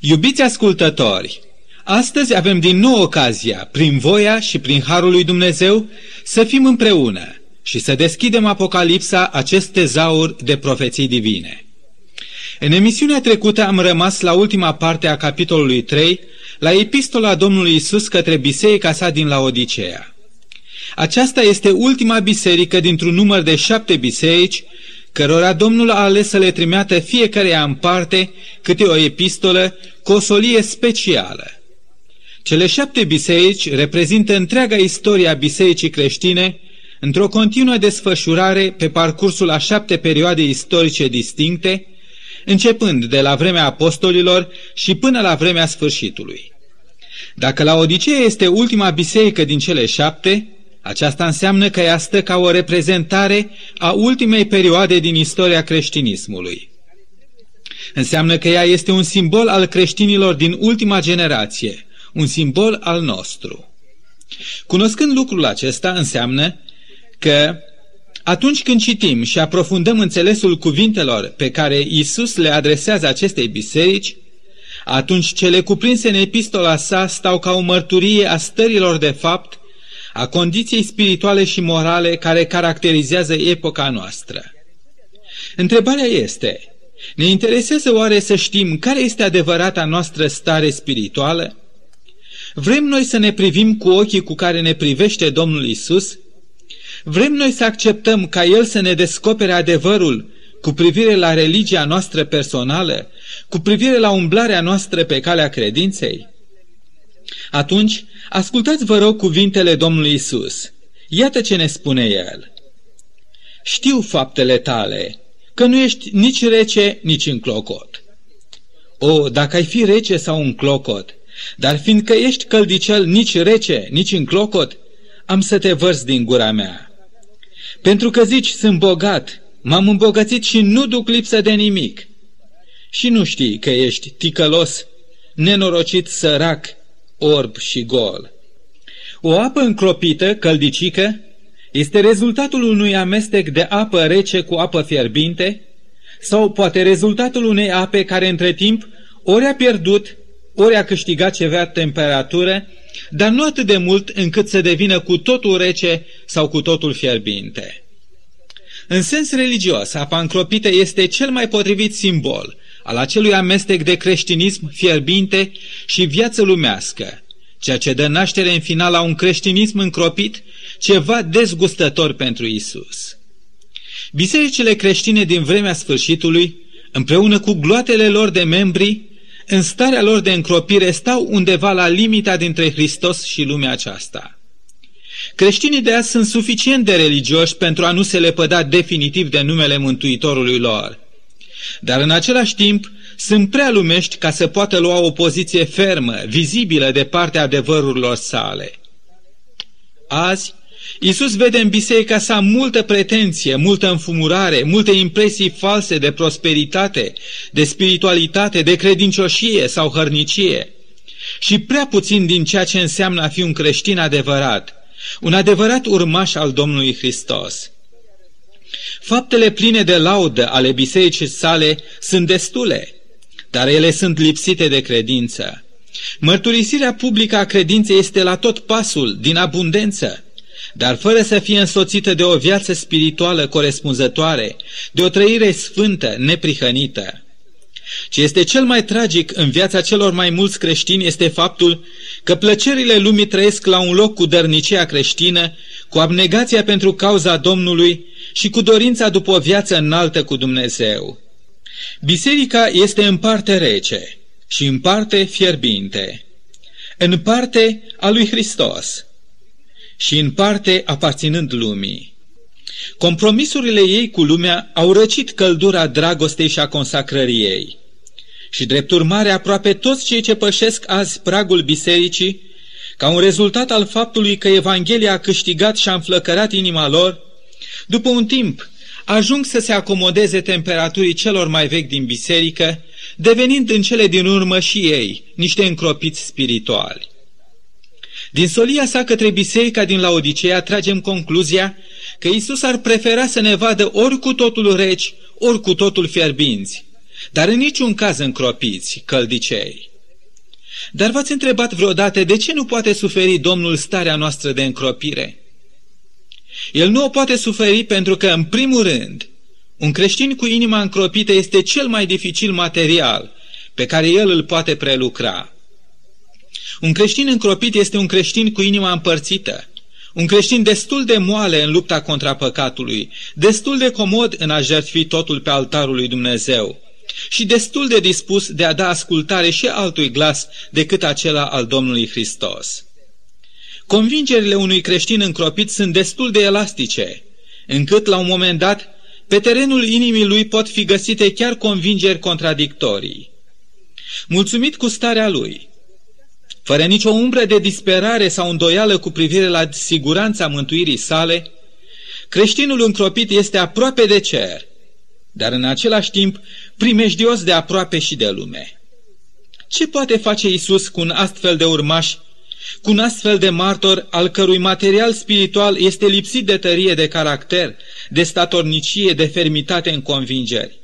Iubiți ascultători, astăzi avem din nou ocazia, prin voia și prin harul lui Dumnezeu, să fim împreună și să deschidem Apocalipsa, acest tezaur de profeții divine. În emisiunea trecută am rămas la ultima parte a capitolului 3, la epistola Domnului Isus către biserica sa din Laodicea. Aceasta este ultima biserică dintr-un număr de șapte biserici cărora Domnul a ales să le trimeată fiecare în parte câte o epistolă cu o solie specială. Cele șapte biserici reprezintă întreaga istorie a bisericii creștine într-o continuă desfășurare pe parcursul a șapte perioade istorice distincte, începând de la vremea apostolilor și până la vremea sfârșitului. Dacă la Odisee este ultima biserică din cele șapte, aceasta înseamnă că ea stă ca o reprezentare a ultimei perioade din istoria creștinismului. Înseamnă că ea este un simbol al creștinilor din ultima generație, un simbol al nostru. Cunoscând lucrul acesta, înseamnă că atunci când citim și aprofundăm înțelesul cuvintelor pe care Isus le adresează acestei biserici, atunci cele cuprinse în epistola sa stau ca o mărturie a stărilor de fapt a condiției spirituale și morale care caracterizează epoca noastră. Întrebarea este, ne interesează oare să știm care este adevărata noastră stare spirituală? Vrem noi să ne privim cu ochii cu care ne privește Domnul Isus? Vrem noi să acceptăm ca El să ne descopere adevărul cu privire la religia noastră personală, cu privire la umblarea noastră pe calea credinței? Atunci, ascultați vă rog cuvintele Domnului Isus. Iată ce ne spune El. Știu faptele tale, că nu ești nici rece, nici în clocot. O, dacă ai fi rece sau un clocot, dar fiindcă ești căldicel nici rece, nici în clocot, am să te vărs din gura mea. Pentru că zici, sunt bogat, m-am îmbogățit și nu duc lipsă de nimic. Și nu știi că ești ticălos, nenorocit, sărac, orb și gol. O apă încropită, căldicică, este rezultatul unui amestec de apă rece cu apă fierbinte sau poate rezultatul unei ape care între timp ori a pierdut, ori a câștigat ceva temperatură, dar nu atât de mult încât să devină cu totul rece sau cu totul fierbinte. În sens religios, apa încropită este cel mai potrivit simbol al acelui amestec de creștinism fierbinte și viață lumească, ceea ce dă naștere în final la un creștinism încropit, ceva dezgustător pentru Isus. Bisericile creștine din vremea sfârșitului, împreună cu gloatele lor de membri, în starea lor de încropire stau undeva la limita dintre Hristos și lumea aceasta. Creștinii de azi sunt suficient de religioși pentru a nu se lepăda definitiv de numele Mântuitorului lor – dar în același timp sunt prea lumești ca să poată lua o poziție fermă, vizibilă de partea adevărurilor sale. Azi, Iisus vede în biserica sa multă pretenție, multă înfumurare, multe impresii false de prosperitate, de spiritualitate, de credincioșie sau hărnicie și prea puțin din ceea ce înseamnă a fi un creștin adevărat, un adevărat urmaș al Domnului Hristos. Faptele pline de laudă ale bisericii sale sunt destule, dar ele sunt lipsite de credință. Mărturisirea publică a credinței este la tot pasul, din abundență, dar fără să fie însoțită de o viață spirituală corespunzătoare, de o trăire sfântă, neprihănită. Ce este cel mai tragic în viața celor mai mulți creștini este faptul că plăcerile lumii trăiesc la un loc cu dărnicia creștină, cu abnegația pentru cauza Domnului și cu dorința după o viață înaltă cu Dumnezeu. Biserica este în parte rece și în parte fierbinte, în parte a lui Hristos și în parte aparținând lumii. Compromisurile ei cu lumea au răcit căldura dragostei și a consacrării ei. Și drept urmare, aproape toți cei ce pășesc azi pragul bisericii, ca un rezultat al faptului că Evanghelia a câștigat și a înflăcărat inima lor, după un timp, ajung să se acomodeze temperaturii celor mai vechi din biserică, devenind în cele din urmă și ei niște încropiți spirituali. Din solia sa către biserica din Laodicea tragem concluzia că Isus ar prefera să ne vadă ori cu totul reci, ori cu totul fierbinți, dar în niciun caz încropiți, căldicei. Dar v-ați întrebat vreodată de ce nu poate suferi Domnul starea noastră de încropire? El nu o poate suferi pentru că, în primul rând, un creștin cu inima încropită este cel mai dificil material pe care el îl poate prelucra. Un creștin încropit este un creștin cu inima împărțită, un creștin destul de moale în lupta contra păcatului, destul de comod în a jertfi totul pe altarul lui Dumnezeu și destul de dispus de a da ascultare și altui glas decât acela al Domnului Hristos. Convingerile unui creștin încropit sunt destul de elastice, încât la un moment dat, pe terenul inimii lui pot fi găsite chiar convingeri contradictorii. Mulțumit cu starea lui, fără nicio umbră de disperare sau îndoială cu privire la siguranța mântuirii sale, creștinul încropit este aproape de cer, dar în același timp primejdios de aproape și de lume. Ce poate face Isus cu un astfel de urmaș, cu un astfel de martor al cărui material spiritual este lipsit de tărie de caracter, de statornicie, de fermitate în convingeri?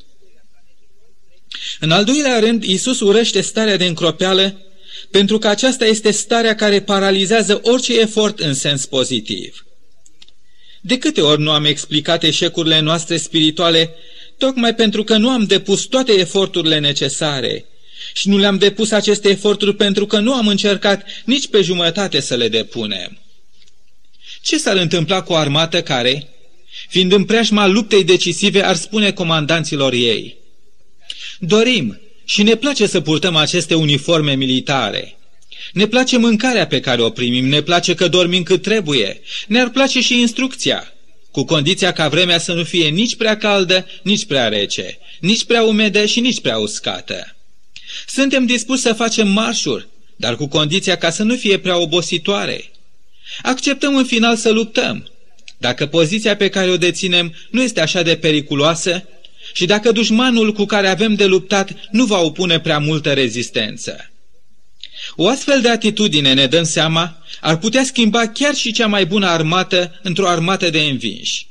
În al doilea rând, Isus urăște starea de încropeală pentru că aceasta este starea care paralizează orice efort în sens pozitiv. De câte ori nu am explicat eșecurile noastre spirituale tocmai pentru că nu am depus toate eforturile necesare și nu le-am depus aceste eforturi pentru că nu am încercat nici pe jumătate să le depunem. Ce s-ar întâmpla cu o armată care, fiind în preajma luptei decisive, ar spune comandanților ei? Dorim și ne place să purtăm aceste uniforme militare. Ne place mâncarea pe care o primim, ne place că dormim cât trebuie, ne-ar place și instrucția, cu condiția ca vremea să nu fie nici prea caldă, nici prea rece, nici prea umedă și nici prea uscată. Suntem dispuși să facem marșuri, dar cu condiția ca să nu fie prea obositoare. Acceptăm în final să luptăm. Dacă poziția pe care o deținem nu este așa de periculoasă și dacă dușmanul cu care avem de luptat nu va opune prea multă rezistență. O astfel de atitudine, ne dăm seama, ar putea schimba chiar și cea mai bună armată într-o armată de învinși.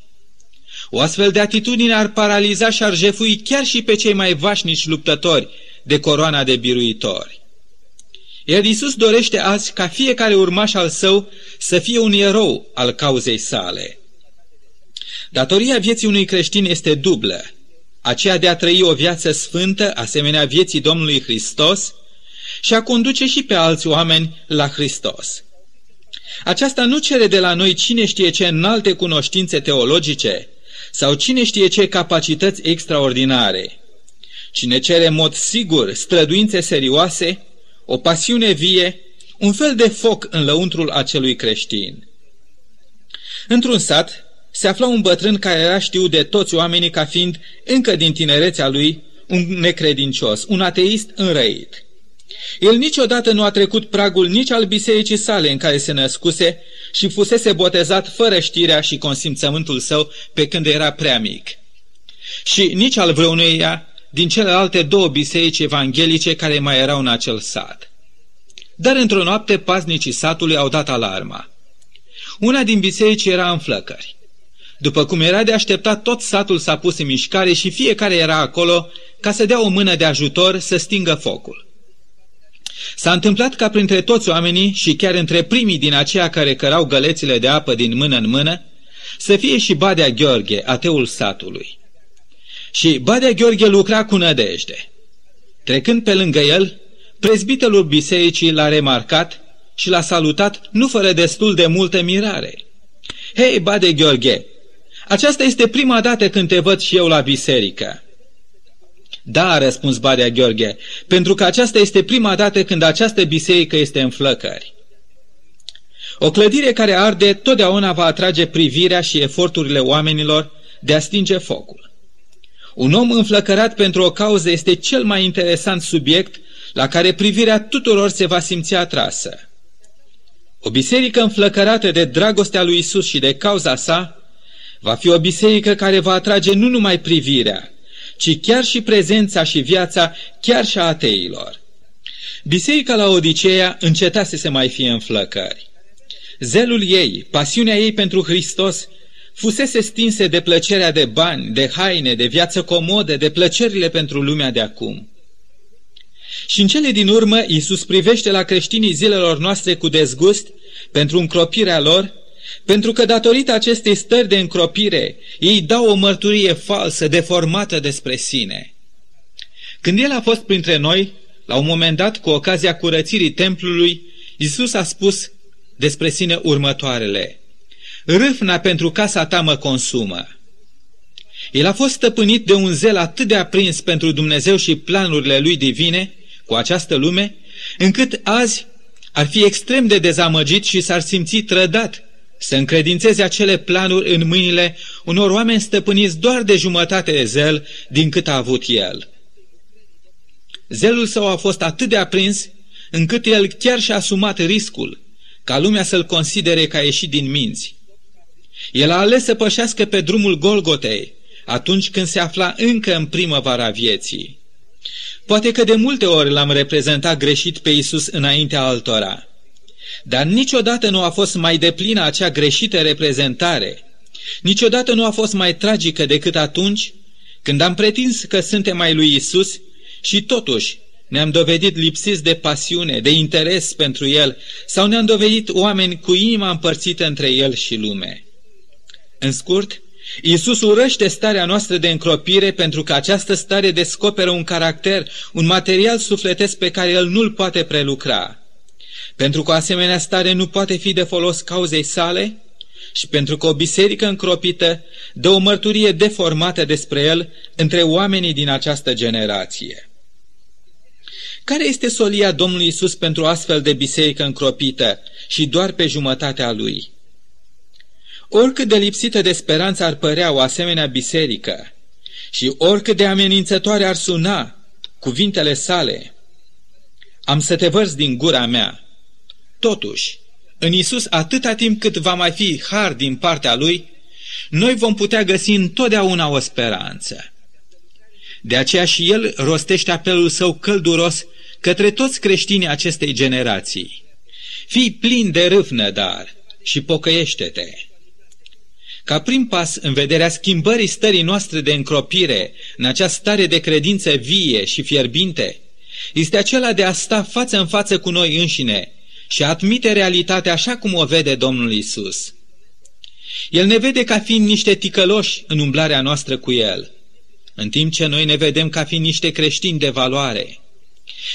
O astfel de atitudine ar paraliza și ar jefui chiar și pe cei mai vașnici luptători de coroana de biruitori. Iar Iisus dorește azi ca fiecare urmaș al său să fie un erou al cauzei sale. Datoria vieții unui creștin este dublă, aceea de a trăi o viață sfântă, asemenea vieții Domnului Hristos, și a conduce și pe alți oameni la Hristos. Aceasta nu cere de la noi cine știe ce înalte cunoștințe teologice sau cine știe ce capacități extraordinare, Cine cere în mod sigur străduințe serioase, o pasiune vie, un fel de foc în lăuntrul acelui creștin. Într-un sat se afla un bătrân care era știut de toți oamenii ca fiind, încă din tinerețea lui, un necredincios, un ateist înrăit. El niciodată nu a trecut pragul nici al bisericii sale în care se născuse și fusese botezat fără știrea și consimțământul său pe când era prea mic. Și nici al vreuneia din celelalte două biserici evanghelice care mai erau în acel sat. Dar într-o noapte paznicii satului au dat alarma. Una din biserici era în flăcări. După cum era de așteptat, tot satul s-a pus în mișcare și fiecare era acolo ca să dea o mână de ajutor să stingă focul. S-a întâmplat ca printre toți oamenii și chiar între primii din aceia care cărau gălețile de apă din mână în mână, să fie și Badea Gheorghe, ateul satului. Și Badea Gheorghe lucra cu nădejde. Trecând pe lângă el, prezbitelul bisericii l-a remarcat și l-a salutat nu fără destul de multă mirare. Hei, Bade Gheorghe, aceasta este prima dată când te văd și eu la biserică. Da, a răspuns Badea Gheorghe, pentru că aceasta este prima dată când această biserică este în flăcări. O clădire care arde totdeauna va atrage privirea și eforturile oamenilor de a stinge focul. Un om înflăcărat pentru o cauză este cel mai interesant subiect la care privirea tuturor se va simți atrasă. O biserică înflăcărată de dragostea lui Isus și de cauza sa va fi o biserică care va atrage nu numai privirea, ci chiar și prezența și viața chiar și a ateilor. Biserica la Odiceea încetase să mai fie în flăcări. Zelul ei, pasiunea ei pentru Hristos, fusese stinse de plăcerea de bani, de haine, de viață comodă, de plăcerile pentru lumea de acum. Și în cele din urmă, Iisus privește la creștinii zilelor noastre cu dezgust pentru încropirea lor, pentru că datorită acestei stări de încropire, ei dau o mărturie falsă, deformată despre sine. Când El a fost printre noi, la un moment dat, cu ocazia curățirii templului, Iisus a spus despre sine următoarele. Râfna pentru casa ta mă consumă. El a fost stăpânit de un zel atât de aprins pentru Dumnezeu și planurile lui divine cu această lume, încât azi ar fi extrem de dezamăgit și s-ar simți trădat să încredințeze acele planuri în mâinile unor oameni stăpâniți doar de jumătate de zel din cât a avut el. Zelul său a fost atât de aprins încât el chiar și-a asumat riscul ca lumea să-l considere ca ieșit din minți. El a ales să pășească pe drumul Golgotei atunci când se afla încă în primăvara vieții. Poate că de multe ori l-am reprezentat greșit pe Isus înaintea altora, dar niciodată nu a fost mai deplină acea greșită reprezentare, niciodată nu a fost mai tragică decât atunci când am pretins că suntem mai lui Isus și totuși ne-am dovedit lipsiți de pasiune, de interes pentru El sau ne-am dovedit oameni cu inima împărțită între El și lume. În scurt, Iisus urăște starea noastră de încropire pentru că această stare descoperă un caracter, un material sufletesc pe care El nu-l poate prelucra. Pentru că o asemenea stare nu poate fi de folos cauzei sale și pentru că o biserică încropită dă o mărturie deformată despre El între oamenii din această generație. Care este solia Domnului Isus pentru astfel de biserică încropită și doar pe jumătatea lui? Oricât de lipsită de speranță ar părea o asemenea biserică și oricât de amenințătoare ar suna cuvintele sale, am să te vărzi din gura mea. Totuși, în Isus, atâta timp cât va mai fi har din partea Lui, noi vom putea găsi întotdeauna o speranță. De aceea și El rostește apelul său călduros către toți creștinii acestei generații. Fii plin de râvnă, dar, și pocăiește-te. Ca prim pas în vederea schimbării stării noastre de încropire în această stare de credință vie și fierbinte, este acela de a sta față în față cu noi înșine și a admite realitatea așa cum o vede Domnul Isus. El ne vede ca fiind niște ticăloși în umblarea noastră cu El, în timp ce noi ne vedem ca fiind niște creștini de valoare.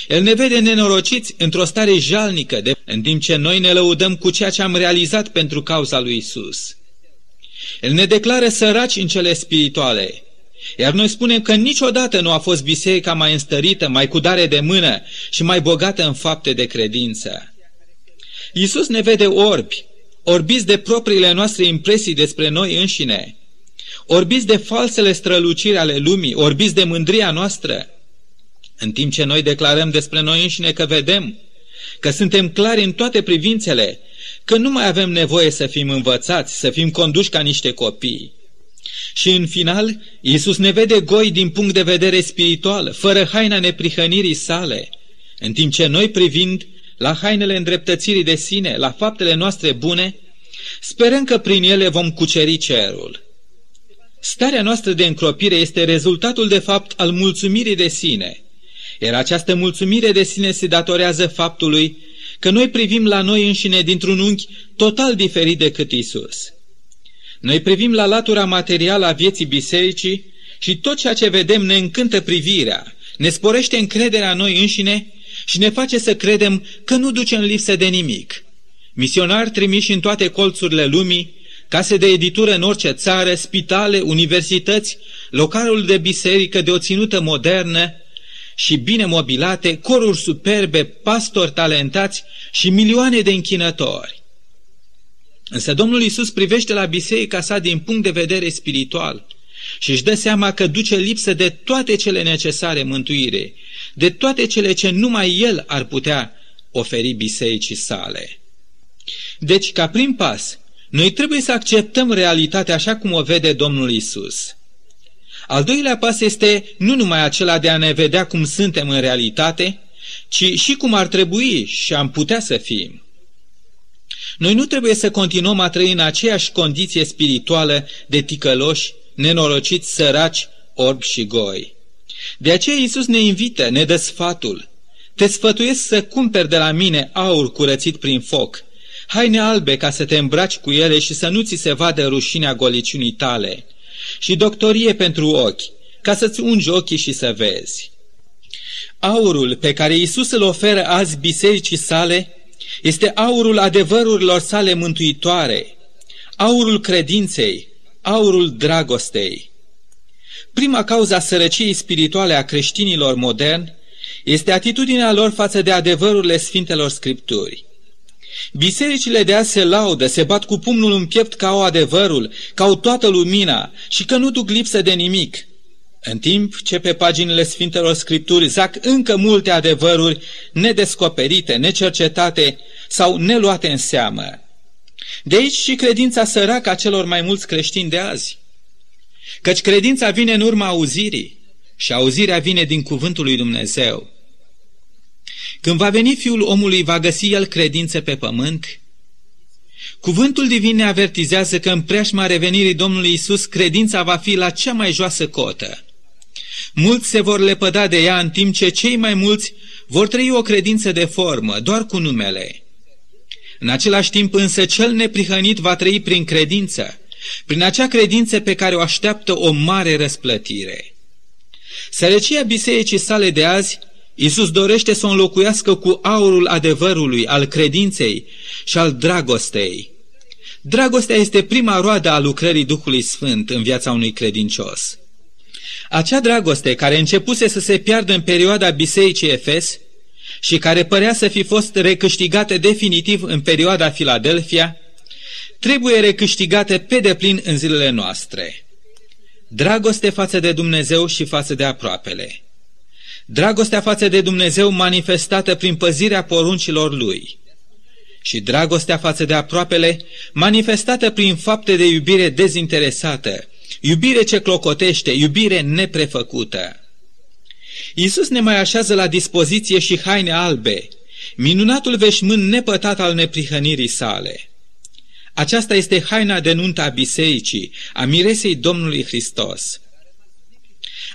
El ne vede nenorociți într-o stare jalnică, de, în timp ce noi ne lăudăm cu ceea ce am realizat pentru cauza lui Isus. El ne declară săraci în cele spirituale, iar noi spunem că niciodată nu a fost biserica mai înstărită, mai cu dare de mână și mai bogată în fapte de credință. Iisus ne vede orbi, orbiți de propriile noastre impresii despre noi înșine, orbiți de falsele străluciri ale lumii, orbiți de mândria noastră, în timp ce noi declarăm despre noi înșine că vedem, că suntem clari în toate privințele, că nu mai avem nevoie să fim învățați, să fim conduși ca niște copii. Și în final, Iisus ne vede goi din punct de vedere spiritual, fără haina neprihănirii sale, în timp ce noi privind la hainele îndreptățirii de sine, la faptele noastre bune, sperăm că prin ele vom cuceri cerul. Starea noastră de încropire este rezultatul de fapt al mulțumirii de sine – iar această mulțumire de sine se datorează faptului că noi privim la noi înșine dintr-un unghi total diferit decât Isus. Noi privim la latura materială a vieții bisericii și tot ceea ce vedem ne încântă privirea, ne sporește încrederea noi înșine și ne face să credem că nu ducem lipsă de nimic. Misionari trimiși în toate colțurile lumii, case de editură în orice țară, spitale, universități, localul de biserică de o ținută modernă, și bine mobilate, coruri superbe, pastori talentați și milioane de închinători. Însă Domnul Isus privește la biserica sa din punct de vedere spiritual și își dă seama că duce lipsă de toate cele necesare mântuire, de toate cele ce numai El ar putea oferi bisericii sale. Deci, ca prim pas, noi trebuie să acceptăm realitatea așa cum o vede Domnul Isus. Al doilea pas este nu numai acela de a ne vedea cum suntem în realitate, ci și cum ar trebui și am putea să fim. Noi nu trebuie să continuăm a trăi în aceeași condiție spirituală de ticăloși, nenorociți, săraci, orbi și goi. De aceea Iisus ne invită, ne dă sfatul. Te sfătuiesc să cumperi de la mine aur curățit prin foc, haine albe ca să te îmbraci cu ele și să nu ți se vadă rușinea goliciunii tale, și doctorie pentru ochi, ca să-ți ungi ochii și să vezi. Aurul pe care Iisus îl oferă azi bisericii sale este aurul adevărurilor sale mântuitoare, aurul credinței, aurul dragostei. Prima cauza sărăciei spirituale a creștinilor moderni este atitudinea lor față de adevărurile Sfintelor Scripturi. Bisericile de azi se laudă, se bat cu pumnul în piept ca au adevărul, ca au toată lumina și că nu duc lipsă de nimic. În timp ce pe paginile Sfintelor Scripturi zac încă multe adevăruri nedescoperite, necercetate sau neluate în seamă. De aici și credința săracă a celor mai mulți creștini de azi. Căci credința vine în urma auzirii și auzirea vine din cuvântul lui Dumnezeu. Când va veni Fiul omului, va găsi el credință pe pământ? Cuvântul divin ne avertizează că în preajma revenirii Domnului Isus credința va fi la cea mai joasă cotă. Mulți se vor lepăda de ea în timp ce cei mai mulți vor trăi o credință de formă, doar cu numele. În același timp însă cel neprihănit va trăi prin credință, prin acea credință pe care o așteaptă o mare răsplătire. Sărăcia bisericii sale de azi, Iisus dorește să o înlocuiască cu aurul adevărului, al credinței și al dragostei. Dragostea este prima roadă a lucrării Duhului Sfânt în viața unui credincios. Acea dragoste care începuse să se piardă în perioada bisericii Efes și care părea să fi fost recâștigată definitiv în perioada Filadelfia, trebuie recâștigate pe deplin în zilele noastre. Dragoste față de Dumnezeu și față de aproapele. Dragostea față de Dumnezeu manifestată prin păzirea poruncilor Lui. Și dragostea față de aproapele manifestată prin fapte de iubire dezinteresată, iubire ce clocotește, iubire neprefăcută. Iisus ne mai așează la dispoziție și haine albe, minunatul veșmânt nepătat al neprihănirii sale. Aceasta este haina de nuntă a bisericii, a miresei Domnului Hristos.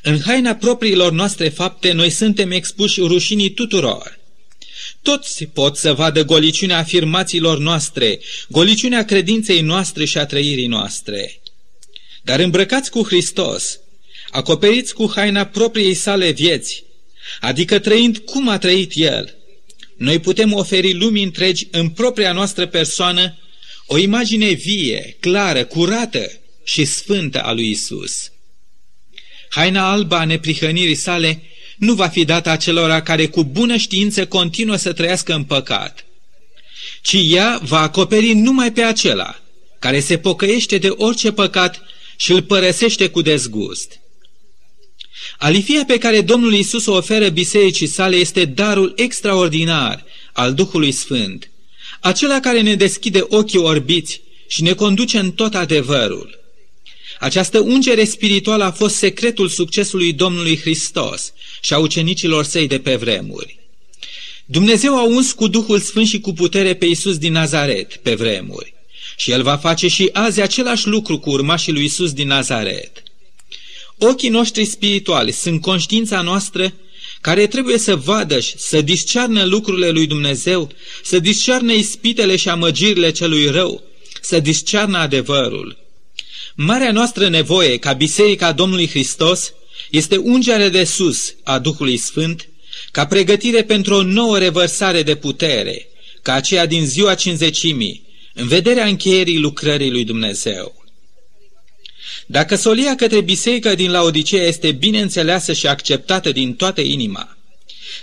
În haina propriilor noastre fapte, noi suntem expuși rușinii tuturor. Toți pot să vadă goliciunea afirmațiilor noastre, goliciunea credinței noastre și a trăirii noastre. Dar îmbrăcați cu Hristos, acoperiți cu haina propriei sale vieți, adică trăind cum a trăit El, noi putem oferi lumii întregi în propria noastră persoană o imagine vie, clară, curată și sfântă a lui Isus. Haina albă a neprihănirii sale nu va fi dată acelora care cu bună știință continuă să trăiască în păcat, ci ea va acoperi numai pe acela care se pocăiește de orice păcat și îl părăsește cu dezgust. Alifia pe care Domnul Isus o oferă bisericii sale este darul extraordinar al Duhului Sfânt, acela care ne deschide ochii orbiți și ne conduce în tot adevărul. Această ungere spirituală a fost secretul succesului Domnului Hristos și a ucenicilor săi de pe vremuri. Dumnezeu a uns cu Duhul Sfânt și cu putere pe Isus din Nazaret pe vremuri. Și El va face și azi același lucru cu urmașii lui Isus din Nazaret. Ochii noștri spirituali sunt conștiința noastră care trebuie să vadă și să discearnă lucrurile lui Dumnezeu, să discearnă ispitele și amăgirile celui rău, să discearnă adevărul. Marea noastră nevoie ca Biserica Domnului Hristos este ungerea de sus a Duhului Sfânt, ca pregătire pentru o nouă revărsare de putere, ca aceea din ziua cinzecimii, în vederea încheierii lucrării lui Dumnezeu. Dacă solia către biserică din Laodicea este bine înțeleasă și acceptată din toată inima,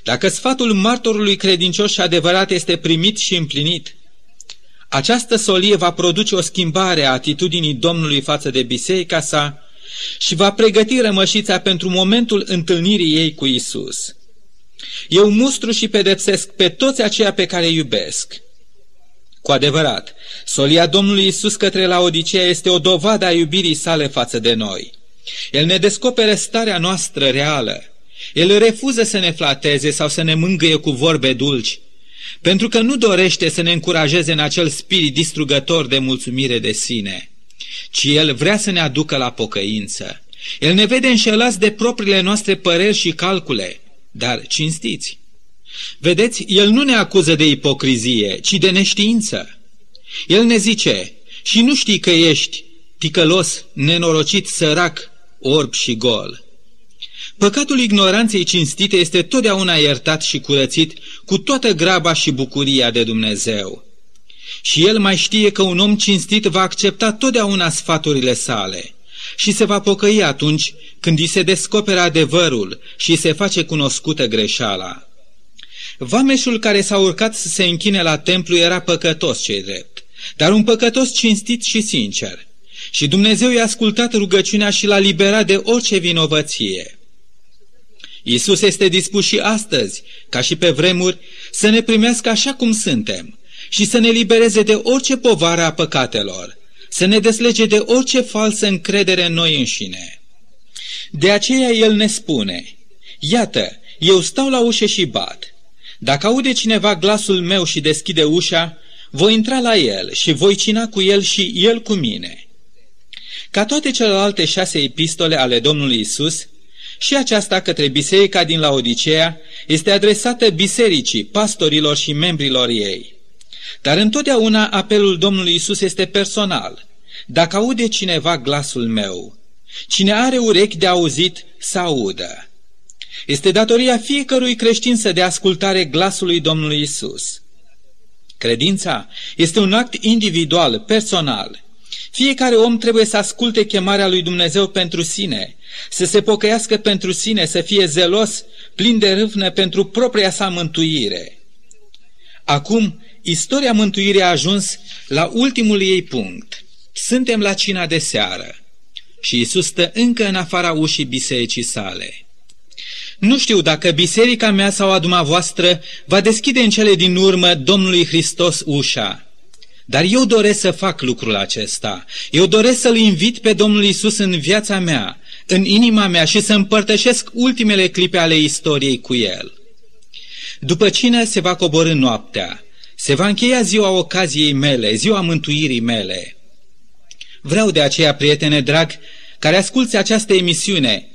dacă sfatul martorului credincios și adevărat este primit și împlinit, această solie va produce o schimbare a atitudinii Domnului față de biserica sa și va pregăti rămășița pentru momentul întâlnirii ei cu Isus. Eu mustru și pedepsesc pe toți aceia pe care îi iubesc. Cu adevărat, solia Domnului Isus către la Odiseea este o dovadă a iubirii sale față de noi. El ne descoperă starea noastră reală. El refuză să ne flateze sau să ne mângâie cu vorbe dulci, pentru că nu dorește să ne încurajeze în acel spirit distrugător de mulțumire de sine, ci El vrea să ne aducă la pocăință. El ne vede înșelați de propriile noastre păreri și calcule, dar cinstiți. Vedeți, El nu ne acuză de ipocrizie, ci de neștiință. El ne zice, și nu știi că ești ticălos, nenorocit, sărac, orb și gol. Păcatul ignoranței cinstite este totdeauna iertat și curățit cu toată graba și bucuria de Dumnezeu. Și el mai știe că un om cinstit va accepta totdeauna sfaturile sale și se va pocăi atunci când îi se descoperă adevărul și se face cunoscută greșeala. Vameșul care s-a urcat să se închine la templu era păcătos cei drept, dar un păcătos cinstit și sincer. Și Dumnezeu i-a ascultat rugăciunea și l-a liberat de orice vinovăție. Iisus este dispus și astăzi, ca și pe vremuri, să ne primească așa cum suntem și să ne libereze de orice povară a păcatelor, să ne deslege de orice falsă încredere în noi înșine. De aceea El ne spune, Iată, eu stau la ușă și bat. Dacă aude cineva glasul meu și deschide ușa, voi intra la el și voi cina cu el și el cu mine. Ca toate celelalte șase epistole ale Domnului Isus, și aceasta către biserica din Laodicea este adresată bisericii, pastorilor și membrilor ei. Dar întotdeauna apelul Domnului Isus este personal. Dacă aude cineva glasul meu, cine are urechi de auzit, să audă. Este datoria fiecărui creștin să dea ascultare glasului Domnului Isus. Credința este un act individual, personal. Fiecare om trebuie să asculte chemarea lui Dumnezeu pentru sine să se pocăiască pentru sine, să fie zelos, plin de râvnă pentru propria sa mântuire. Acum, istoria mântuirii a ajuns la ultimul ei punct. Suntem la cina de seară și Isus stă încă în afara ușii bisericii sale. Nu știu dacă biserica mea sau a dumneavoastră va deschide în cele din urmă Domnului Hristos ușa, dar eu doresc să fac lucrul acesta. Eu doresc să-L invit pe Domnul Isus în viața mea, în inima mea și să împărtășesc ultimele clipe ale istoriei cu El. După cine se va coborâ noaptea, se va încheia ziua ocaziei mele, ziua mântuirii mele. Vreau de aceea, prietene drag, care asculți această emisiune,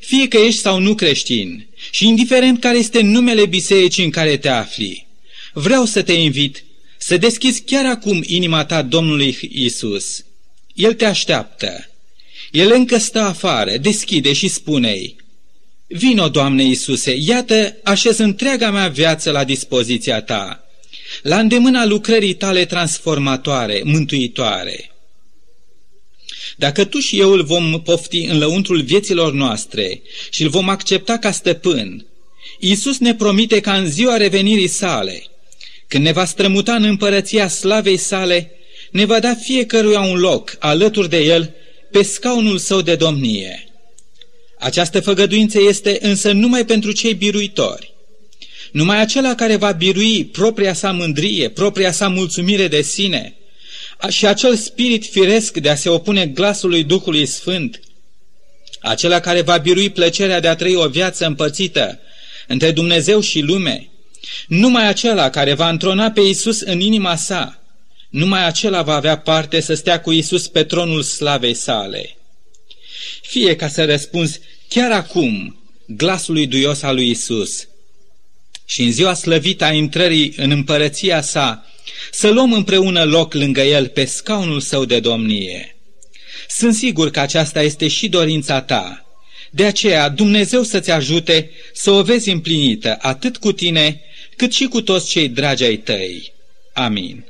fie că ești sau nu creștin, și indiferent care este numele bisericii în care te afli, vreau să te invit să deschizi chiar acum inima ta Domnului Isus. El te așteaptă. El încă stă afară, deschide și spune-i, Vino, Doamne Iisuse, iată, așez întreaga mea viață la dispoziția Ta, la îndemâna lucrării tale transformatoare, mântuitoare. Dacă tu și eu îl vom pofti în lăuntrul vieților noastre și îl vom accepta ca stăpân, Iisus ne promite ca în ziua revenirii sale, când ne va strămuta în împărăția slavei sale, ne va da fiecăruia un loc alături de el pe scaunul său de domnie. Această făgăduință este însă numai pentru cei biruitori. Numai acela care va birui propria sa mândrie, propria sa mulțumire de sine și acel spirit firesc de a se opune glasului Duhului Sfânt, acela care va birui plăcerea de a trăi o viață împărțită între Dumnezeu și lume, numai acela care va întrona pe Isus în inima sa, numai acela va avea parte să stea cu Isus pe tronul slavei sale. Fie ca să răspunzi chiar acum glasului duios al lui Isus și în ziua slăvită a intrării în împărăția sa, să luăm împreună loc lângă el pe scaunul său de domnie. Sunt sigur că aceasta este și dorința ta. De aceea, Dumnezeu să-ți ajute să o vezi împlinită atât cu tine, cât și cu toți cei dragi ai tăi. Amin.